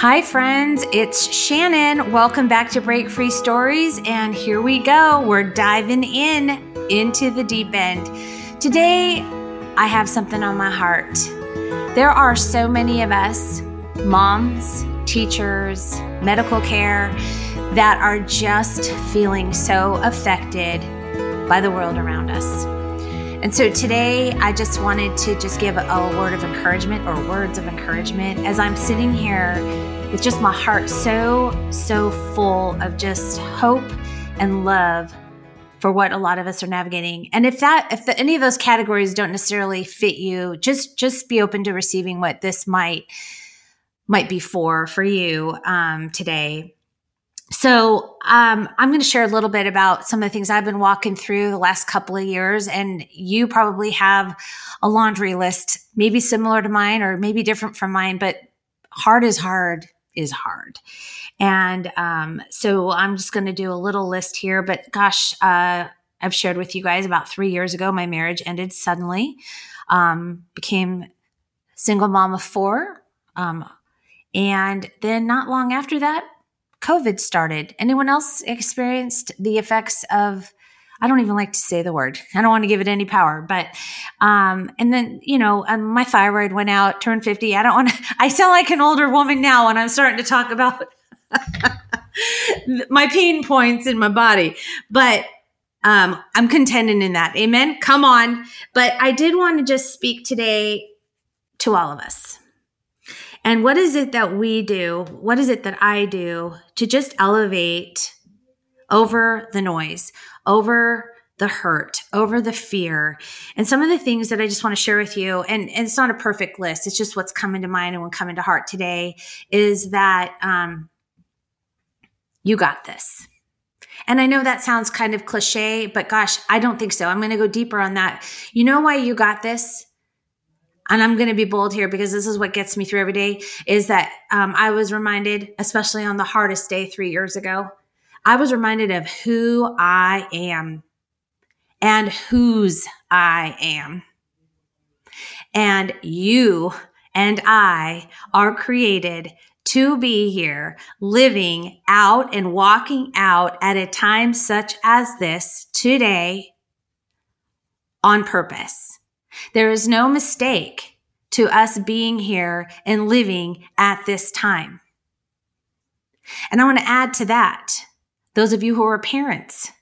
Hi, friends. It's Shannon. Welcome back to Break Free Stories. And here we go. We're diving in into the deep end. Today, I have something on my heart. There are so many of us, moms, teachers, medical care, that are just feeling so affected by the world around us. And so today, I just wanted to just give a word of encouragement or words of encouragement as I'm sitting here with just my heart so, so full of just hope and love for what a lot of us are navigating. And if that, if the, any of those categories don't necessarily fit you, just, just be open to receiving what this might, might be for, for you, um, today. So um, I'm going to share a little bit about some of the things I've been walking through the last couple of years, and you probably have a laundry list, maybe similar to mine or maybe different from mine, but hard is hard is hard. And um, so I'm just going to do a little list here, but gosh, uh, I've shared with you guys about three years ago, my marriage ended suddenly, um, became single mom of four. Um, and then not long after that, COVID started. Anyone else experienced the effects of I don't even like to say the word. I don't want to give it any power, but, um, and then, you know, um, my thyroid went out, turned 50. I don't want to, I sound like an older woman now when I'm starting to talk about my pain points in my body, but, um, I'm contending in that. Amen. Come on. But I did want to just speak today to all of us. And what is it that we do? What is it that I do to just elevate over the noise, over the hurt, over the fear, and some of the things that I just want to share with you. And, and it's not a perfect list. It's just what's coming to mind and what coming to heart today is that um, you got this. And I know that sounds kind of cliche, but gosh, I don't think so. I'm going to go deeper on that. You know why you got this? And I'm going to be bold here because this is what gets me through every day is that um, I was reminded, especially on the hardest day three years ago, I was reminded of who I am and whose I am. And you and I are created to be here, living out and walking out at a time such as this today on purpose. There is no mistake to us being here and living at this time. And I want to add to that those of you who are parents,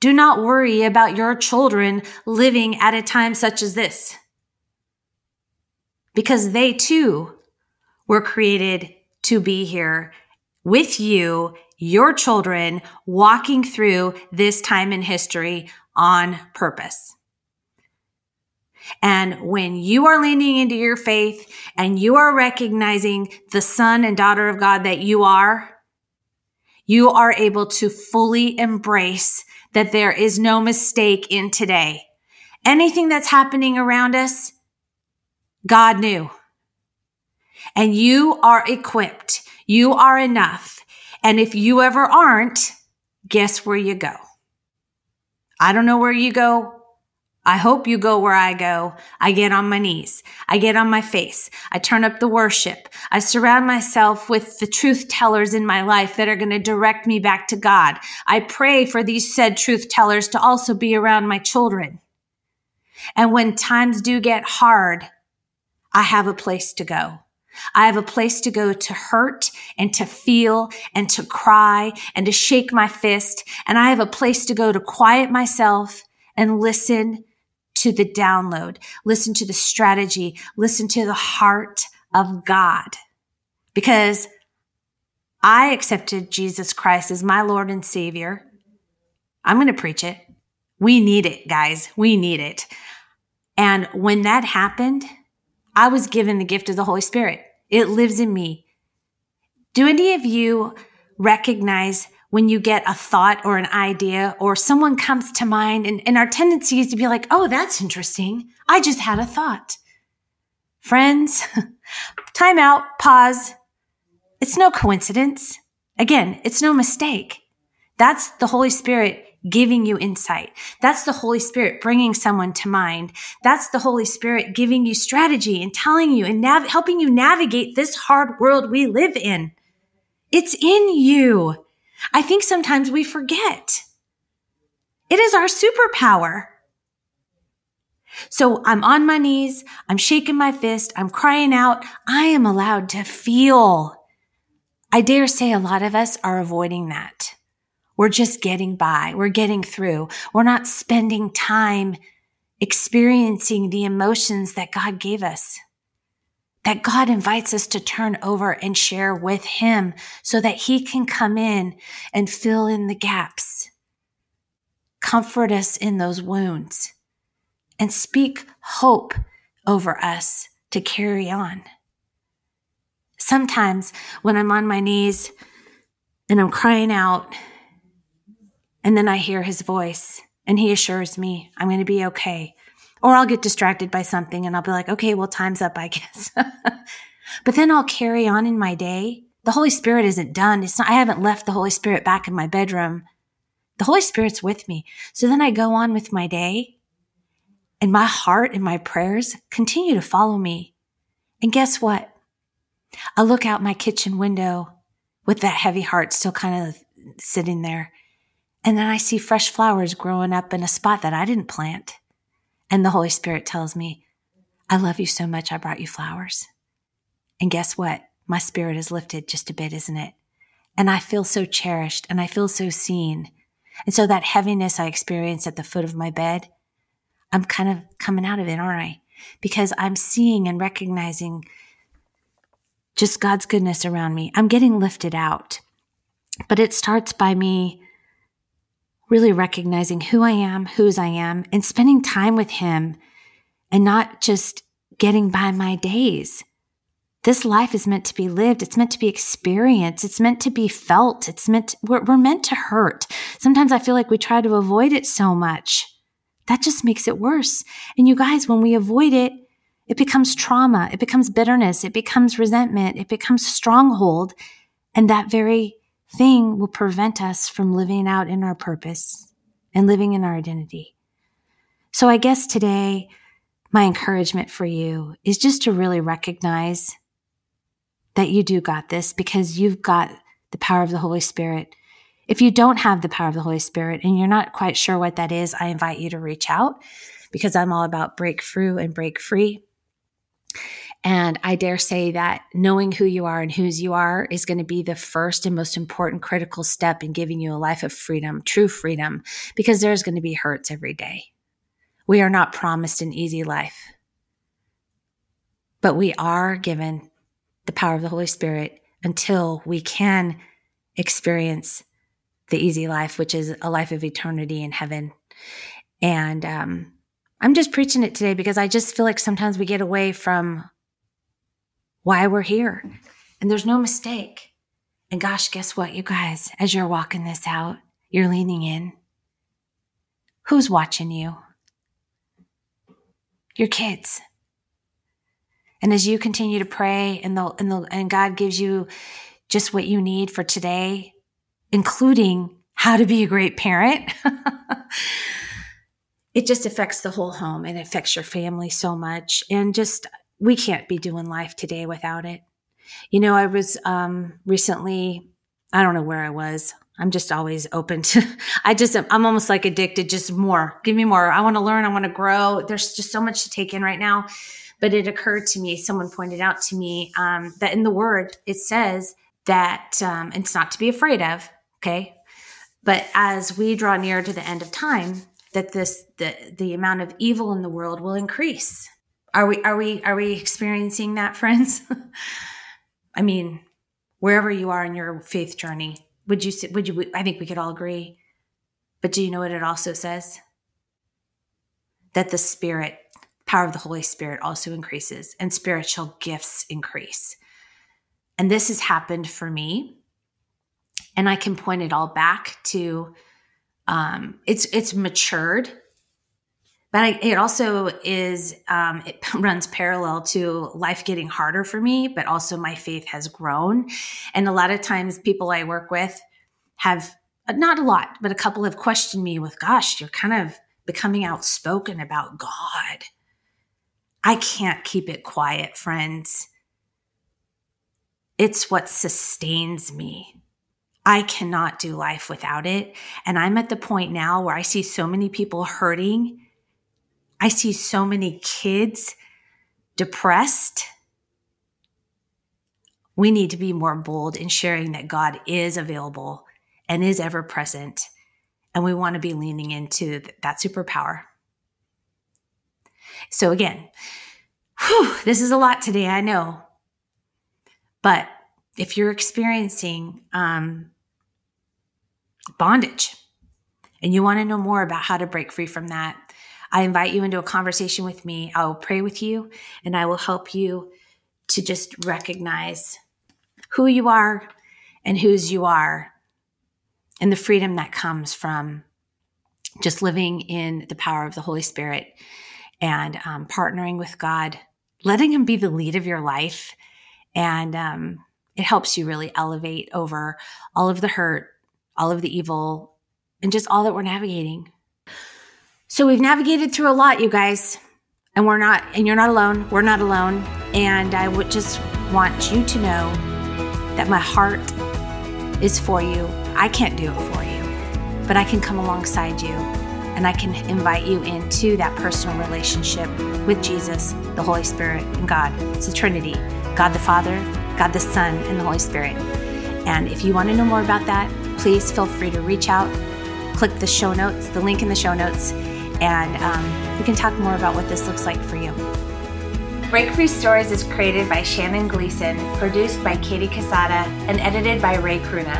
do not worry about your children living at a time such as this. Because they too were created to be here with you, your children, walking through this time in history on purpose. And when you are leaning into your faith and you are recognizing the son and daughter of God that you are, you are able to fully embrace that there is no mistake in today. Anything that's happening around us, God knew. And you are equipped. You are enough. And if you ever aren't, guess where you go? I don't know where you go. I hope you go where I go. I get on my knees. I get on my face. I turn up the worship. I surround myself with the truth tellers in my life that are going to direct me back to God. I pray for these said truth tellers to also be around my children. And when times do get hard, I have a place to go. I have a place to go to hurt and to feel and to cry and to shake my fist. And I have a place to go to quiet myself and listen to the download, listen to the strategy, listen to the heart of God. Because I accepted Jesus Christ as my Lord and Savior. I'm going to preach it. We need it, guys. We need it. And when that happened, I was given the gift of the Holy Spirit. It lives in me. Do any of you recognize when you get a thought or an idea or someone comes to mind and, and our tendency is to be like, Oh, that's interesting. I just had a thought. Friends, time out, pause. It's no coincidence. Again, it's no mistake. That's the Holy Spirit giving you insight. That's the Holy Spirit bringing someone to mind. That's the Holy Spirit giving you strategy and telling you and nav- helping you navigate this hard world we live in. It's in you. I think sometimes we forget. It is our superpower. So I'm on my knees. I'm shaking my fist. I'm crying out. I am allowed to feel. I dare say a lot of us are avoiding that. We're just getting by. We're getting through. We're not spending time experiencing the emotions that God gave us. That God invites us to turn over and share with Him so that He can come in and fill in the gaps, comfort us in those wounds, and speak hope over us to carry on. Sometimes when I'm on my knees and I'm crying out, and then I hear his voice and he assures me I'm going to be okay. Or I'll get distracted by something and I'll be like, okay, well, time's up, I guess. but then I'll carry on in my day. The Holy Spirit isn't done. It's not, I haven't left the Holy Spirit back in my bedroom. The Holy Spirit's with me. So then I go on with my day and my heart and my prayers continue to follow me. And guess what? I look out my kitchen window with that heavy heart still kind of sitting there. And then I see fresh flowers growing up in a spot that I didn't plant. And the Holy Spirit tells me, I love you so much, I brought you flowers. And guess what? My spirit is lifted just a bit, isn't it? And I feel so cherished and I feel so seen. And so that heaviness I experience at the foot of my bed, I'm kind of coming out of it, aren't I? Because I'm seeing and recognizing just God's goodness around me. I'm getting lifted out. But it starts by me really recognizing who I am, whose I am, and spending time with Him and not just getting by my days. This life is meant to be lived. It's meant to be experienced. It's meant to be felt. It's meant, to, we're, we're meant to hurt. Sometimes I feel like we try to avoid it so much that just makes it worse. And you guys, when we avoid it, it becomes trauma. It becomes bitterness. It becomes resentment. It becomes stronghold. And that very thing will prevent us from living out in our purpose and living in our identity. So I guess today, my encouragement for you is just to really recognize that you do got this because you've got the power of the Holy Spirit if you don't have the power of the Holy Spirit and you're not quite sure what that is, I invite you to reach out because I'm all about breakthrough and break free. And I dare say that knowing who you are and whose you are is going to be the first and most important critical step in giving you a life of freedom, true freedom, because there's going to be hurts every day. We are not promised an easy life, but we are given the power of the Holy Spirit until we can experience the easy life, which is a life of eternity in heaven. And um, I'm just preaching it today because I just feel like sometimes we get away from why we're here. And there's no mistake. And gosh, guess what, you guys? As you're walking this out, you're leaning in. Who's watching you? Your kids. And as you continue to pray and the, and the, and God gives you just what you need for today, including how to be a great parent. it just affects the whole home and affects your family so much. And just, we can't be doing life today without it. You know, I was um, recently, I don't know where I was. I'm just always open to, I just, I'm almost like addicted, just more. Give me more. I want to learn. I want to grow. There's just so much to take in right now. But it occurred to me, someone pointed out to me um, that in the word, it says that um, it's not to be afraid of, Okay. But as we draw near to the end of time, that this the the amount of evil in the world will increase. Are we are we are we experiencing that, friends? I mean, wherever you are in your faith journey, would you would you I think we could all agree. But do you know what it also says? That the spirit power of the Holy Spirit also increases and spiritual gifts increase. And this has happened for me and I can point it all back to um, it's it's matured, but I, it also is um, it runs parallel to life getting harder for me, but also my faith has grown, and a lot of times people I work with have not a lot, but a couple have questioned me with, gosh, you're kind of becoming outspoken about God. I can't keep it quiet, friends. It's what sustains me. I cannot do life without it. And I'm at the point now where I see so many people hurting. I see so many kids depressed. We need to be more bold in sharing that God is available and is ever present. And we want to be leaning into that superpower. So, again, whew, this is a lot today, I know. But if you're experiencing um, bondage and you want to know more about how to break free from that, I invite you into a conversation with me. I will pray with you and I will help you to just recognize who you are and whose you are and the freedom that comes from just living in the power of the Holy Spirit and um, partnering with God, letting Him be the lead of your life. And um, it helps you really elevate over all of the hurt, all of the evil, and just all that we're navigating. So we've navigated through a lot, you guys, and we're not, and you're not alone. We're not alone. And I would just want you to know that my heart is for you. I can't do it for you, but I can come alongside you and I can invite you into that personal relationship with Jesus, the Holy Spirit, and God. It's a Trinity God the Father, God the Son, and the Holy Spirit. And if you want to know more about that, please feel free to reach out, click the show notes, the link in the show notes, and um, we can talk more about what this looks like for you. Break Free Stories is created by Shannon Gleason, produced by Katie Casada, and edited by Ray Kruna.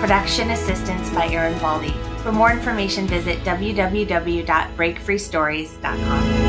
Production assistance by Aaron Baldy. For more information, visit www.breakfreestories.com.